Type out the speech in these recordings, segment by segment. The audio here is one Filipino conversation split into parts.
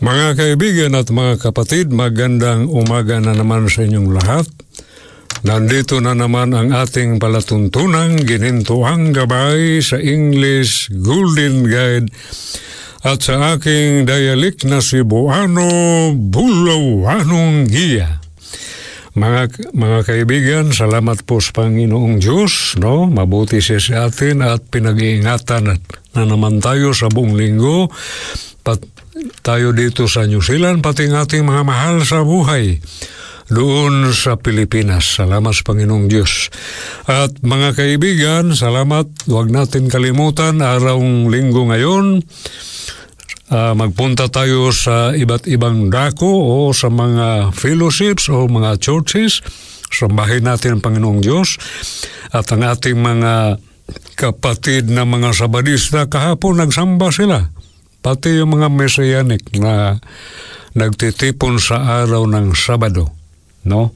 Mga kaibigan at mga kapatid, magandang umaga na naman sa inyong lahat. Nandito na naman ang ating palatuntunang ginintuang gabay sa English Golden Guide at sa aking dialect na Cebuano Bulawanong Giya. Mga, mga kaibigan, salamat po sa Panginoong Diyos. No? Mabuti siya sa atin at pinag-iingatan at na naman tayo sa buong linggo. Tayo dito sa New Zealand, pati ng ating mga mahal sa buhay doon sa Pilipinas. Salamat sa Panginoong Diyos. At mga kaibigan, salamat. Huwag natin kalimutan, arawng linggo ngayon, Ah, magpunta tayo sa iba't ibang dako o sa mga fellowships o mga churches. Sambahin natin ang Panginoong Diyos at ang ating mga kapatid na mga sabadista kahapon nagsamba sila. Pati yung mga messianic na nagtitipon sa araw ng Sabado. No?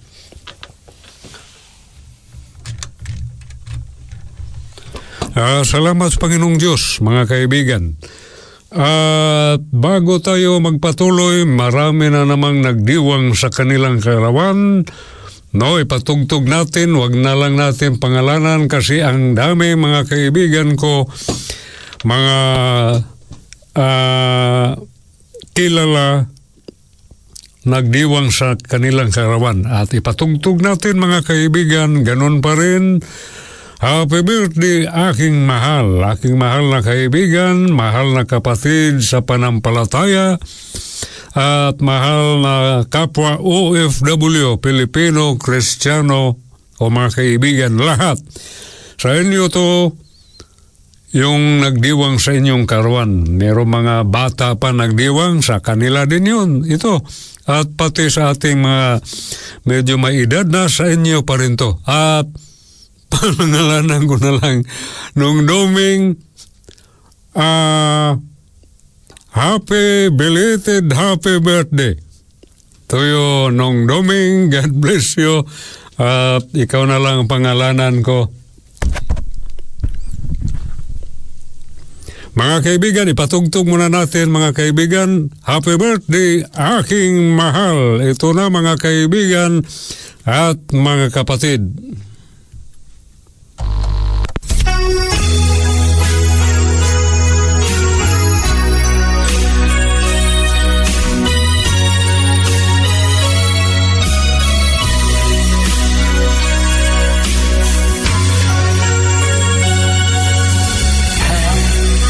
Ah, salamat sa Panginoong Diyos, mga kaibigan. At bago tayo magpatuloy, marami na namang nagdiwang sa kanilang kaarawan. No, ipatugtog natin, wag na lang natin pangalanan kasi ang dami mga kaibigan ko, mga ah, kilala nagdiwang sa kanilang karawan. At ipatugtog natin mga kaibigan, ganun pa rin. Happy birthday aking mahal, aking mahal na kaibigan, mahal na kapatid sa panampalataya, at mahal na kapwa OFW, Pilipino, Kristiyano, o mga kaibigan, lahat. Sa inyo to, yung nagdiwang sa inyong karuan. Merong mga bata pa nagdiwang, sa kanila din yun. Ito. At pati sa ating mga medyo may edad na sa inyo pa rin to. At panangalanan ko na lang nung doming ah happy belated happy birthday to you nung doming God bless you at ikaw na lang ang pangalanan ko Mga kaibigan, ipatugtog muna natin mga kaibigan. Happy birthday, aking mahal. Ito na mga kaibigan at mga kapatid.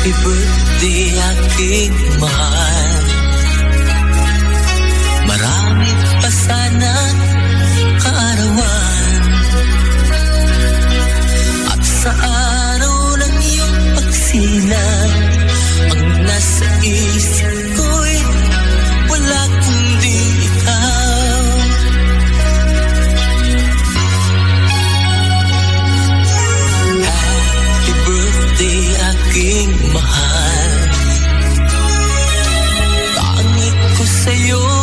Happy birthday aking mahal sé yo.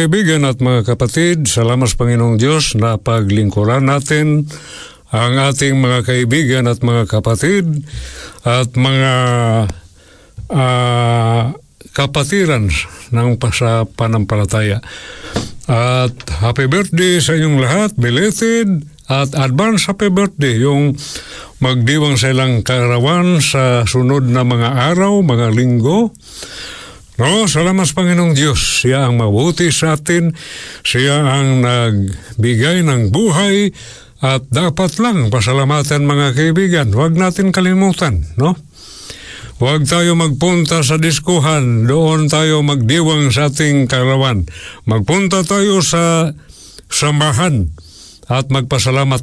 kaibigan at mga kapatid, salamat Panginoong Diyos na paglingkuran natin ang ating mga kaibigan at mga kapatid at mga uh, kapatiran ng sa panampalataya. At happy birthday sa inyong lahat, belated at advance happy birthday yung magdiwang sa ilang karawan sa sunod na mga araw, mga linggo. No, salamat Panginoong Diyos. Siya ang mabuti sa atin. Siya ang nagbigay ng buhay at dapat lang pasalamatan mga kaibigan. Huwag natin kalimutan, no? Huwag tayo magpunta sa diskuhan, doon tayo magdiwang sa ating karawan. Magpunta tayo sa samahan at magpasalamat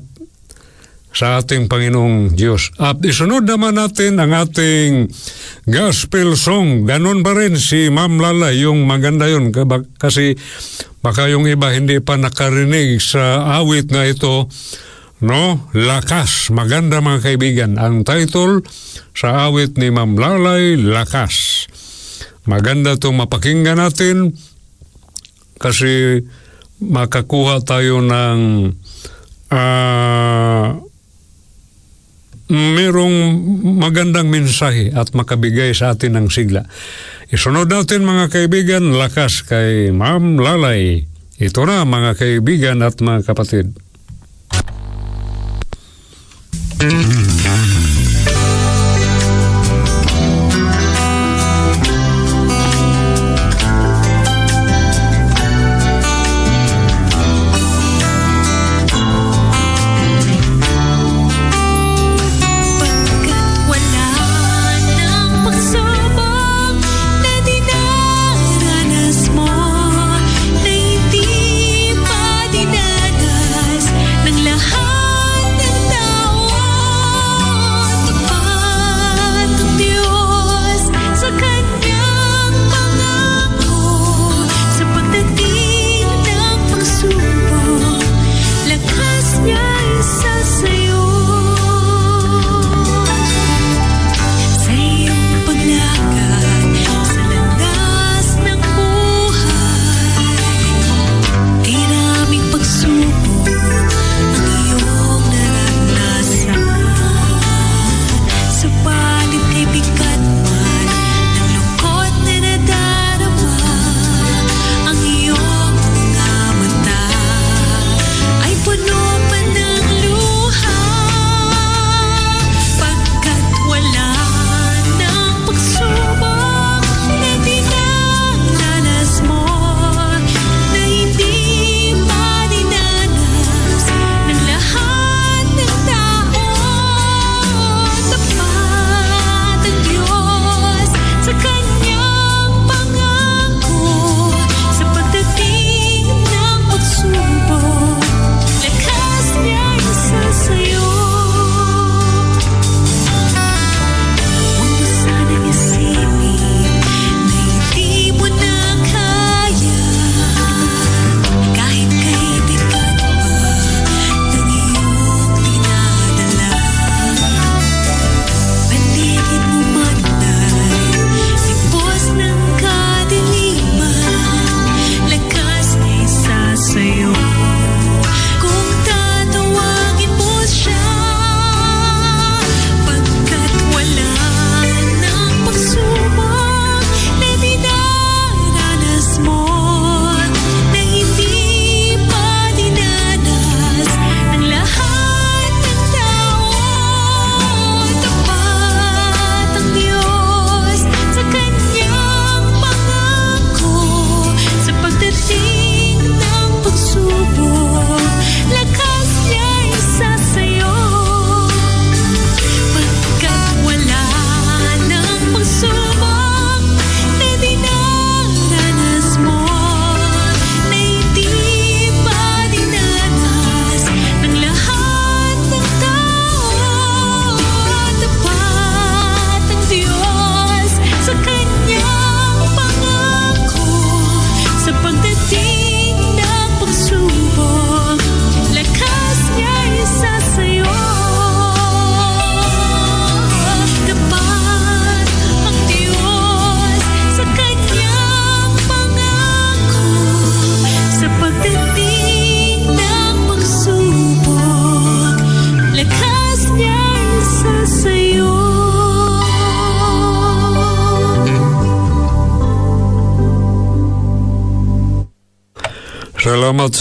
sa ating Panginoong Diyos. At isunod naman natin ang ating gospel song. Ganon ba rin si Ma'am Lala, yung maganda yun. Kasi baka yung iba hindi pa nakarinig sa awit na ito. No? Lakas. Maganda mga kaibigan. Ang title sa awit ni Ma'am Lalay, Lakas. Maganda itong mapakinggan natin kasi makakuha tayo ng uh, merong magandang mensahe at makabigay sa atin ng sigla. Isunod natin mga kaibigan, lakas kay Ma'am Lalay. Ito na mga kaibigan at mga kapatid.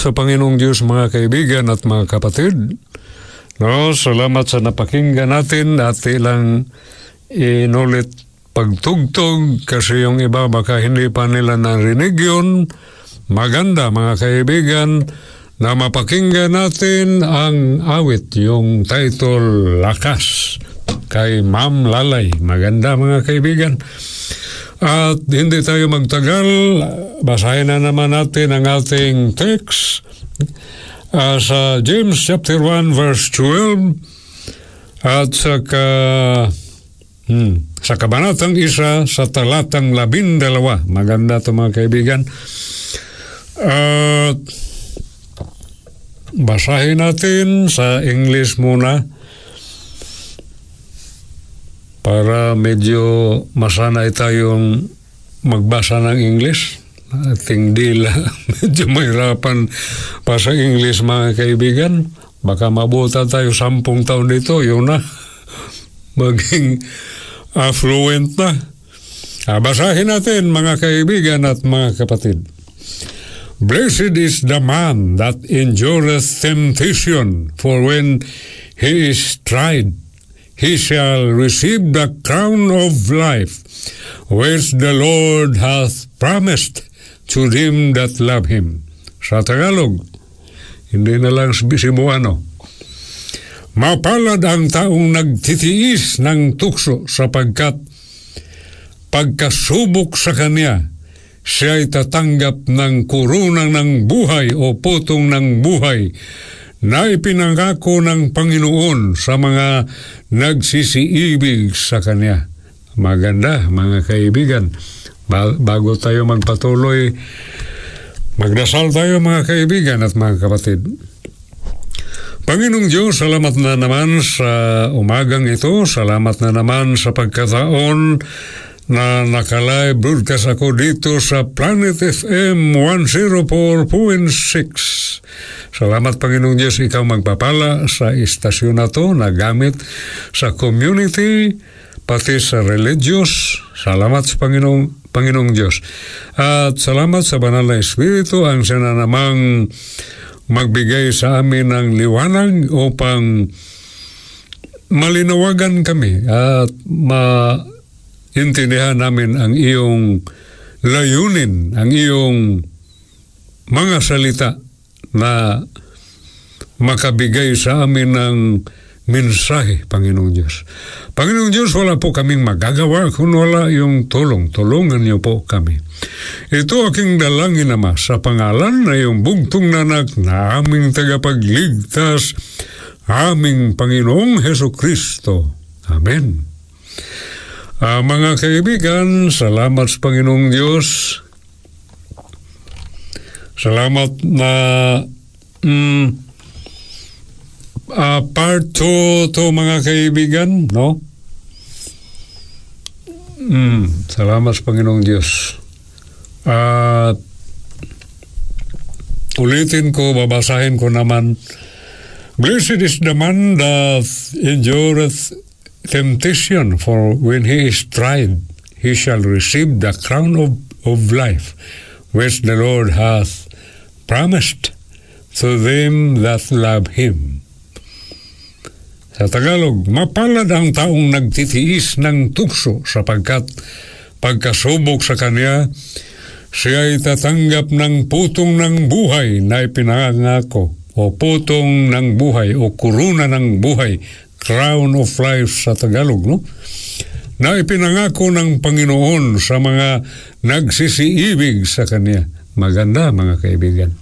Sa Panginoong Diyos mga kaibigan at mga kapatid. No, salamat sa napakinggan natin at ilang inulit pagtugtog kasi yung iba baka hindi pa nila narinig yun. Maganda mga kaibigan na mapakinggan natin ang awit, yung title Lakas kay Ma'am Lalay. Maganda mga kaibigan. At hindi tayo magtagal, basahin na naman natin ang ating text Ah, sa James chapter 1 verse 12 at sa ka, hmm, sa kabanatang isa sa talatang labindalawa. Maganda to mga kaibigan. At basahin natin sa English muna para medyo masanay tayong magbasa ng English. Ating dila, medyo mahirapan pa sa English mga kaibigan. Baka mabuta tayo sampung taon dito, yun na. Maging affluent na. Ah, natin mga kaibigan at mga kapatid. Blessed is the man that endureth temptation, for when he is tried, he shall receive the crown of life, which the Lord hath promised to them that love him. Sa Tagalog, hindi na lang Cebuano. Mapalad ang taong nagtitiis ng tukso sapagkat pagkasubok sa kanya, siya ay tatanggap ng kurunang ng buhay o putong ng buhay na ipinangako ng Panginoon sa mga nagsisiibig sa Kanya. Maganda, mga kaibigan. Ba- bago tayo magpatuloy, magdasal tayo mga kaibigan at mga kapatid. Panginoong Diyos, salamat na naman sa umagang ito. Salamat na naman sa pagkataon na nakalive broadcast ako dito sa Planet FM 104.6. Salamat Panginoong Diyos, ikaw magpapala sa istasyon na to na gamit sa community, pati sa religious. Salamat sa Panginoong, Panginoong Diyos. At salamat sa Banal na Espiritu ang siya na namang magbigay sa amin ng liwanag upang malinawagan kami at maintindihan namin ang iyong layunin, ang iyong mga salita na makabigay sa amin ng mensahe, Panginoong Diyos. Panginoong Diyos, wala po kaming magagawa kung wala yung tulong. Tulungan niyo po kami. Ito aking dalangin naman sa pangalan na yung bugtong nanak na aming tagapagligtas, aming Panginoong Heso Kristo. Amen. Ah, mga kaibigan, salamat sa Panginoong Diyos. Salamat na mm, ah, part 2 to mga kaibigan, no? Mm, salamat sa Panginoong Diyos. At ulitin ko, babasahin ko naman, Blessed is the man that endureth temptation, for when he is tried, he shall receive the crown of, of life, which the Lord hath promised to them that love Him. Sa Tagalog, mapalad ang taong nagtitiis ng tukso sapagkat pagkasubok sa kanya, siya ay tatanggap ng putong ng buhay na ipinangako o putong ng buhay o kuruna ng buhay, crown of life sa Tagalog, no? Na ipinangako ng Panginoon sa mga nagsisiibig sa Kanya. Maganda, mga kaibigan.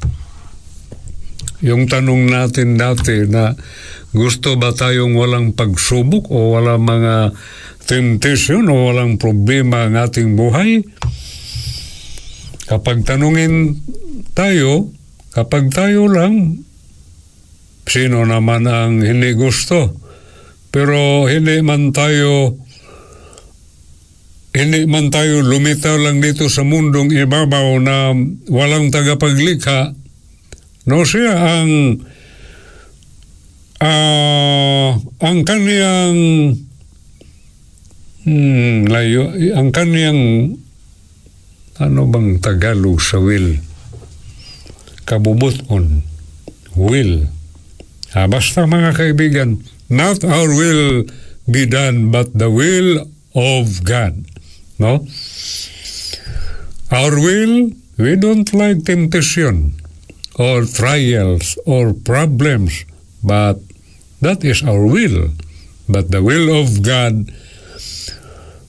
Yung tanong natin dati na gusto ba tayong walang pagsubok o walang mga temptation o walang problema ang ating buhay? Kapag tanungin tayo, kapag tayo lang, sino naman ang hindi gusto? Pero hindi man tayo hindi man tayo lumitaw lang dito sa mundong ibabaw na walang tagapaglikha, no siya ang ah ang kaniyang hmm, layo, ang kaniyang ano bang Tagalog sa will? Kabubuton. Will. Ah, basta mga kaibigan, not our will be done, but the will of God. No? Our will, we don't like temptation or trials or problems, but that is our will. But the will of God,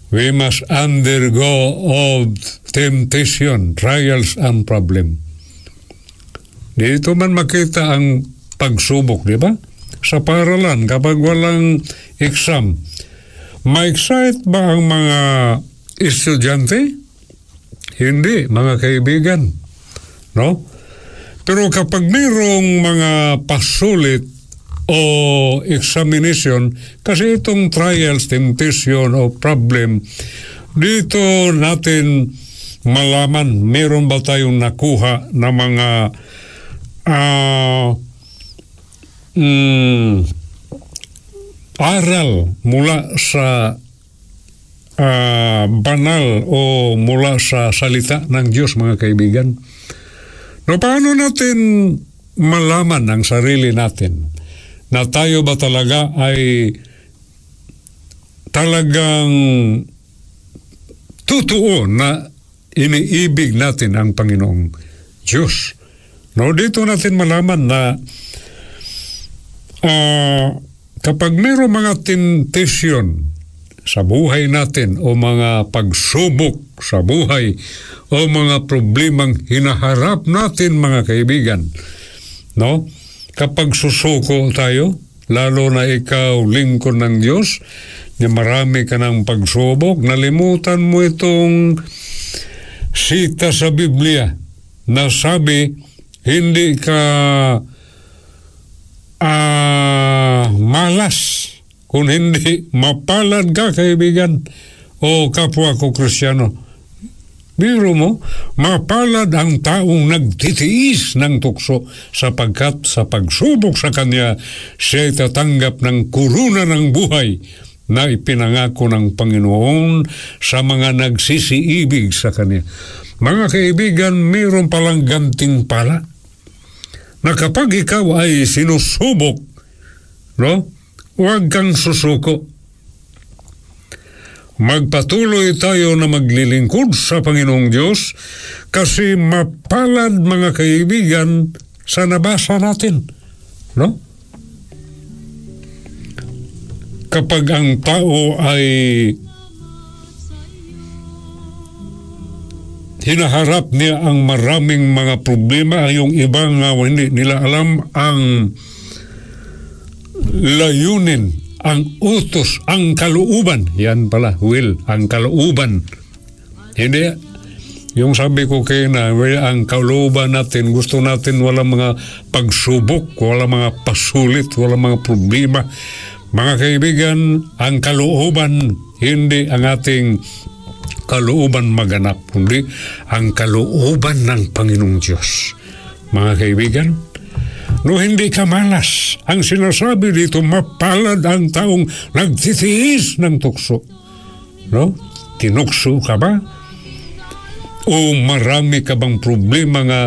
we must undergo of temptation, trials, and problem. Dito man makita ang pagsubok, di ba? Sa paralan, kapag walang exam, ma-excite ba ang mga estudyante? Hindi, mga kaibigan. No? Pero kapag mayroong mga pasulit o examination, kasi itong trials, temptation o problem, dito natin malaman meron ba tayong nakuha na mga ah mm, aral mula sa ah, banal o mula sa salita ng Diyos mga kaibigan. No, paano natin malaman ang sarili natin na tayo ba talaga ay talagang totoo na iniibig natin ang Panginoong Diyos. No, dito natin malaman na ah, kapag mayroong mga temptation sa buhay natin o mga pagsubok sa buhay o mga problemang hinaharap natin mga kaibigan, no? Kapag susuko tayo, lalo na ikaw lingkod ng Diyos, na marami ka ng pagsubok, nalimutan mo itong sita sa Biblia na sabi, hindi ka ah, malas kung hindi mapalad ka kaibigan o kapwa ko kristyano. Biro mo, mapalad ang taong nagtitiis ng tukso sapagkat sa pagsubok sa kanya, siya tatanggap ng kuruna ng buhay na ipinangako ng Panginoon sa mga nagsisiibig sa kanya. Mga kaibigan, mayroon palang ganting pala na kapag ikaw ay sinusubok, no? Huwag kang susuko. Magpatuloy tayo na maglilingkod sa Panginoong Diyos kasi mapalad mga kaibigan sa nabasa natin. No? Kapag ang tao ay hinaharap niya ang maraming mga problema, yung iba nga hindi nila alam ang layunin, ang utos, ang kalooban. Yan pala, will, ang kalooban. Hindi, yung sabi ko kayo na, well, ang kalooban natin, gusto natin wala mga pagsubok, wala mga pasulit, wala mga problema. Mga kaibigan, ang kalooban, hindi ang ating kalooban maganap, kundi ang kalooban ng Panginoong Diyos. Mga kaibigan, no hindi ka malas. Ang sinasabi dito, mapalad ang taong nagtitiis ng tukso. No? Tinukso ka ba? O marami ka bang problema nga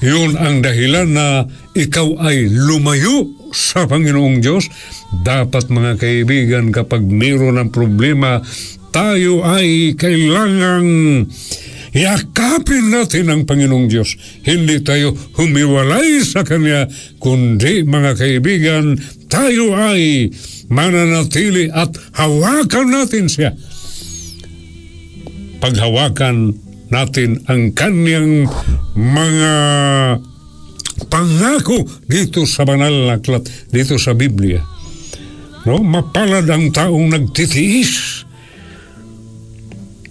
yun ang dahilan na ikaw ay lumayo sa Panginoong Diyos? Dapat mga kaibigan kapag mayroon ng problema, tayo ay kailangang yakapin natin ang Panginoong Diyos. Hindi tayo humiwalay sa Kanya, kundi mga kaibigan, tayo ay mananatili at hawakan natin siya. Paghawakan natin ang kanyang mga pangako dito sa banal na aklat, dito sa Biblia. No, mapalad ang taong nagtitiis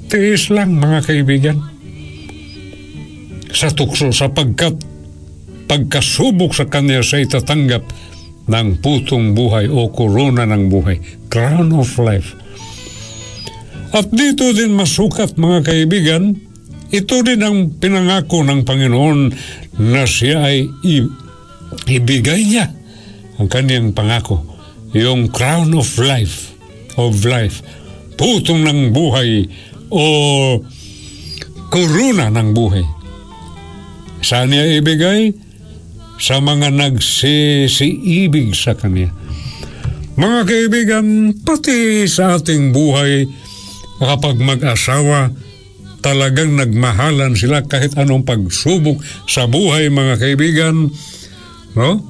Tiis lang mga kaibigan. Sa tukso sapagkat pagkasubok sa kanya sa itatanggap ng putong buhay o korona ng buhay, crown of life. At dito din masukat mga kaibigan, ito din ang pinangako ng Panginoon na siya ay i- ibigay niya ang kanyang pangako, yung crown of life, of life, putong ng buhay o korona ng buhay. Saan niya ibigay? Sa mga nagsisiibig sa Kanya. Mga kaibigan, pati sa ating buhay, kapag mag-asawa, talagang nagmahalan sila kahit anong pagsubok sa buhay, mga kaibigan. No?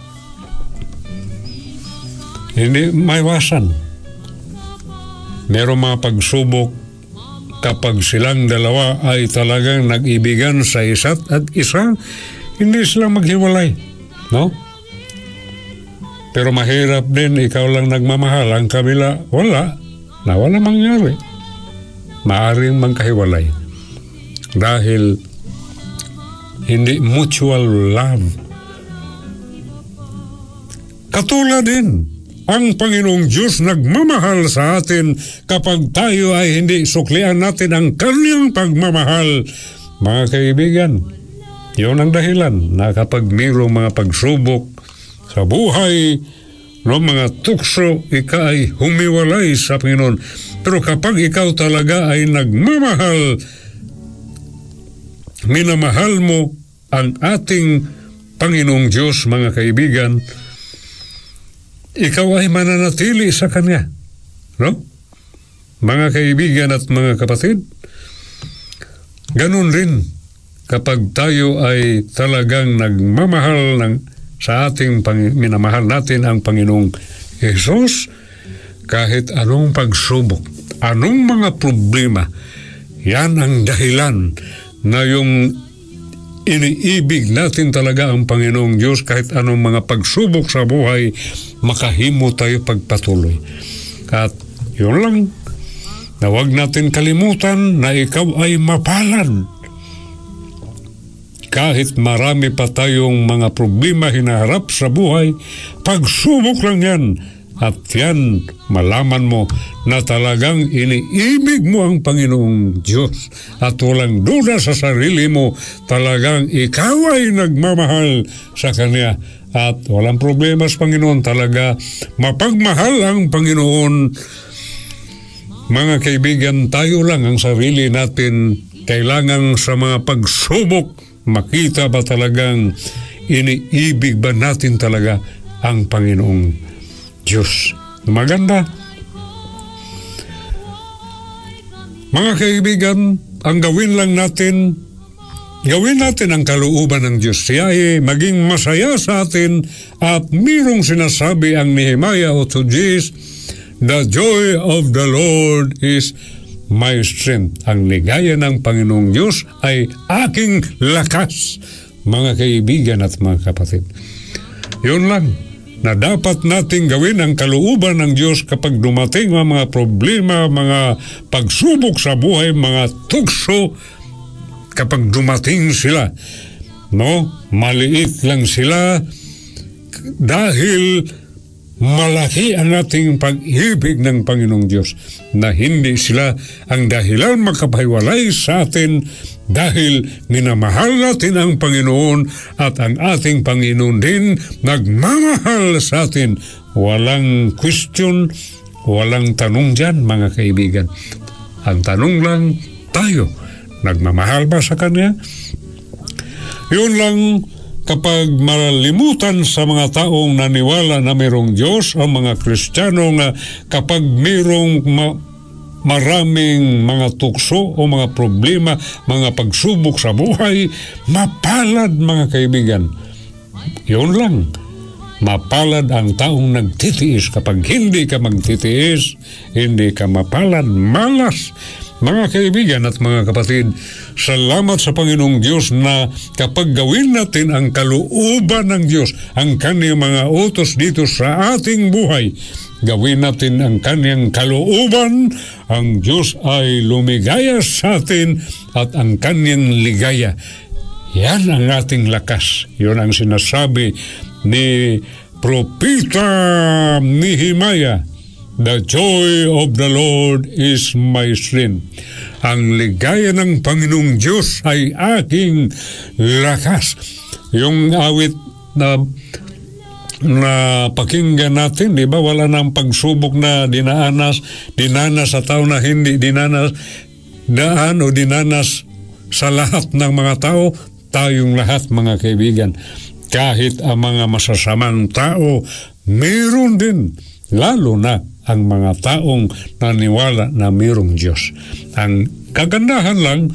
Hindi maiwasan. Merong mga pagsubok kapag silang dalawa ay talagang nag-ibigan sa isa't at isa, hindi sila maghiwalay. No? Pero mahirap din, ikaw lang nagmamahal, ang kabila, wala. Na wala mangyari. Maaring magkahiwalay. Dahil hindi mutual love. Katulad din, ang Panginoong Diyos nagmamahal sa atin kapag tayo ay hindi suklian natin ang kanyang pagmamahal. Mga kaibigan, yun ang dahilan na kapag mayroong mga pagsubok sa buhay, no, mga tukso, ika ay humiwalay sa Panginoon. Pero kapag ikaw talaga ay nagmamahal, minamahal mo ang ating Panginoong Diyos, mga kaibigan, ikaw ay mananatili sa Kanya. No? Mga kaibigan at mga kapatid, ganun rin kapag tayo ay talagang nagmamahal ng, sa ating pang, minamahal natin ang Panginoong Jesus, kahit anong pagsubok, anong mga problema, yan ang dahilan na yung iniibig natin talaga ang Panginoong Diyos kahit anong mga pagsubok sa buhay, makahimo tayo pagpatuloy. At yun lang, na huwag natin kalimutan na ikaw ay mapalad. Kahit marami pa tayong mga problema hinaharap sa buhay, pagsubok lang yan. At yan, malaman mo na talagang iniibig mo ang Panginoong Diyos. At walang duda sa sarili mo, talagang ikaw ay nagmamahal sa Kanya. At walang problema sa Panginoon talaga. Mapagmahal ang Panginoon. Mga kaibigan, tayo lang ang sarili natin. Kailangan sa mga pagsubok, makita ba talagang iniibig ba natin talaga ang Panginoong Diyos. Maganda. Mga kaibigan, ang gawin lang natin, gawin natin ang kalooban ng Diyos. Siya ay maging masaya sa atin at mirong sinasabi ang Nehemiah 8.10, The joy of the Lord is my strength. Ang ligaya ng Panginoong Diyos ay aking lakas, mga kaibigan at mga kapatid. Yun lang na dapat nating gawin ang kalooban ng Diyos kapag dumating ang mga problema, mga pagsubok sa buhay, mga tukso, kapag dumating sila. No? Maliit lang sila dahil malaki ang ating pag-ibig ng Panginoong Diyos na hindi sila ang dahilan makapahiwalay sa atin dahil minamahal natin ang Panginoon at ang ating Panginoon din nagmamahal sa atin. Walang question, walang tanong dyan mga kaibigan. Ang tanong lang tayo, nagmamahal ba sa Kanya? Yun lang kapag malalimutan sa mga taong naniwala na mayroong Diyos ang mga Kristiyano nga kapag mayroong ma- maraming mga tukso o mga problema, mga pagsubok sa buhay, mapalad mga kaibigan. Yun lang. Mapalad ang taong nagtitiis. Kapag hindi ka magtitiis, hindi ka mapalad, malas. Mga kaibigan at mga kapatid, salamat sa Panginoong Diyos na kapag gawin natin ang kalooban ng Diyos, ang kanyang mga utos dito sa ating buhay, gawin natin ang kanyang kalooban, ang Diyos ay lumigaya sa atin at ang kanyang ligaya. Yan ang ating lakas. Yun ang sinasabi ni Propita Nehemiah. The joy of the Lord is my strength. Ang ligaya ng Panginoong Diyos ay aking lakas. Yung awit na na pakinggan natin, di ba? Wala nang pagsubok na dinanas, dinanas sa tao na hindi dinanas, daan o dinanas sa lahat ng mga tao, tayong lahat mga kaibigan. Kahit ang mga masasamang tao, meron din, lalo na ang mga taong naniwala na mayroong Diyos. Ang kagandahan lang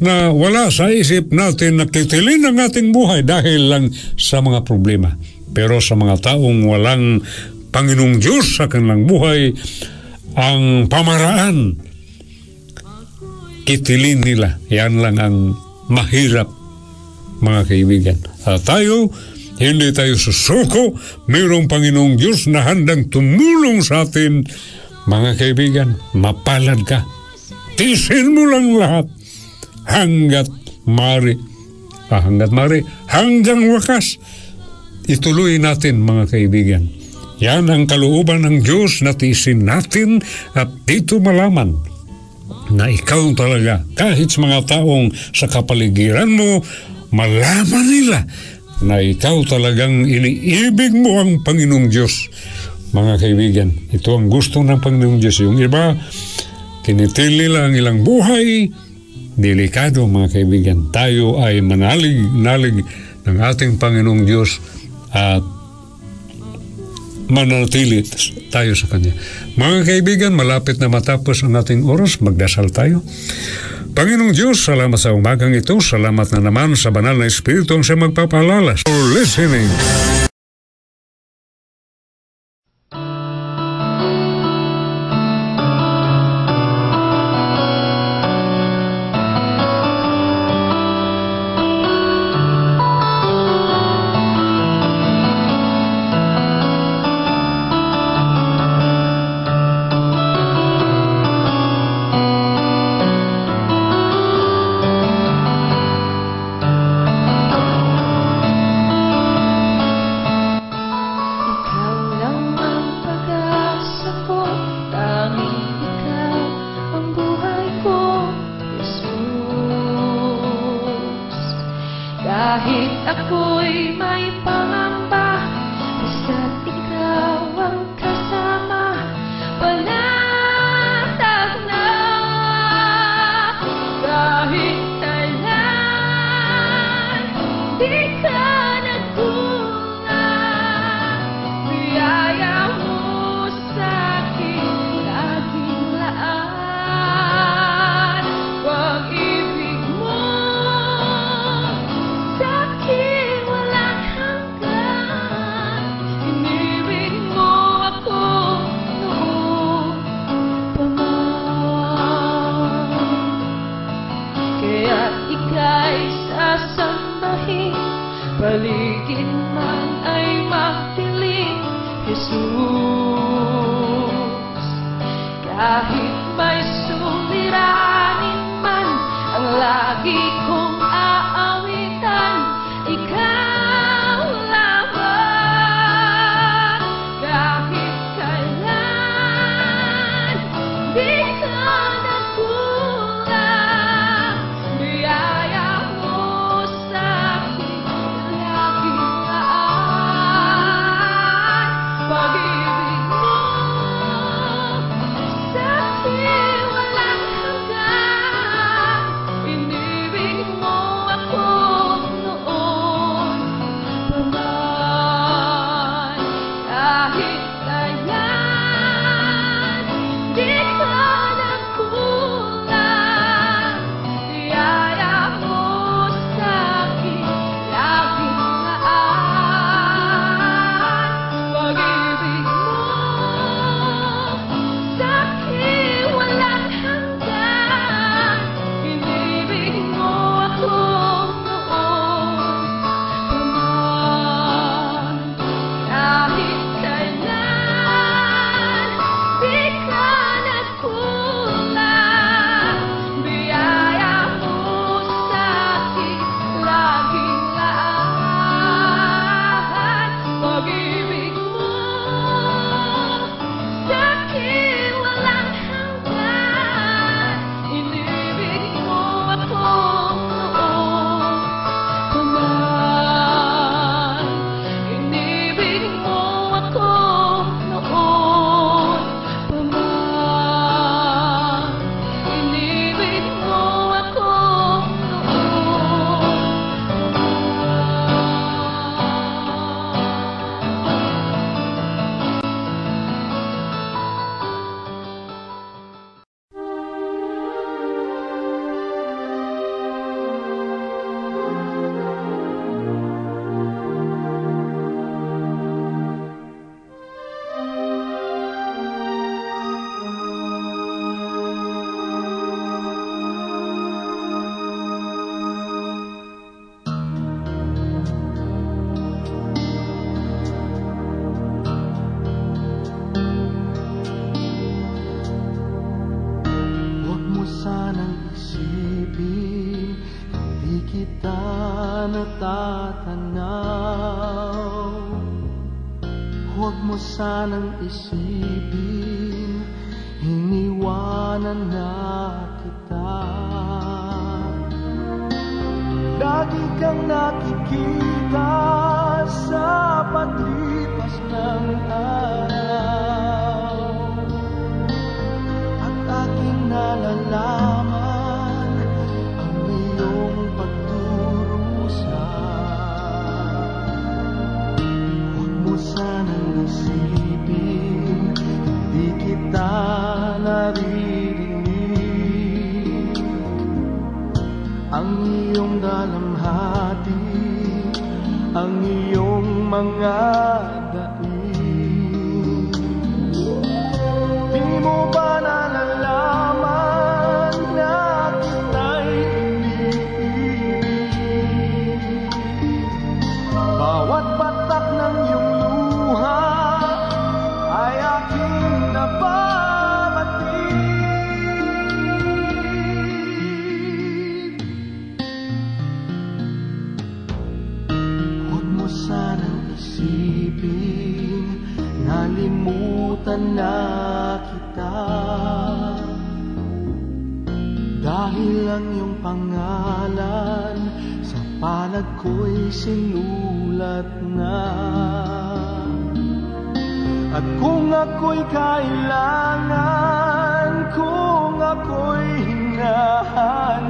na wala sa isip natin na titilin ang ating buhay dahil lang sa mga problema. Pero sa mga taong walang Panginoong Diyos sa kanilang buhay, ang pamaraan, kitilin nila. Yan lang ang mahirap, mga kaibigan. At tayo, hindi tayo susuko. Mayroong Panginoong Diyos na handang tumulong sa atin. Mga kaibigan, mapalad ka. Tisin mo lang lahat hanggat mari ah, hanggat mari, hanggang wakas. Ituloy natin mga kaibigan. Yan ang kalooban ng Diyos na tiisin natin at dito malaman na ikaw talaga, kahit sa mga taong sa kapaligiran mo, malaman nila na ikaw talagang iniibig mo ang Panginoong Diyos. Mga kaibigan, ito ang gusto ng Panginoong Diyos. Yung iba, tinitil nila ang ilang buhay, delikado mga kaibigan. Tayo ay manalig-nalig ng ating Panginoong Diyos at manatili tayo sa Kanya. Mga kaibigan, malapit na matapos ang ating oras, magdasal tayo. Panginoong Diyos, salamat sa umagang ito. Salamat na naman sa banal na Espiritu ang siya magpapaalala. For listening. natatanaw Huwag mo sanang isipin Hiniwanan na kita. Lagi kang nakikita Sa paglipas ng araw. At aking nalalaman ang iyong dalamhati, ang iyong mga ako'y sinulat na. At kung ako'y kailangan, kung ako'y hinahanap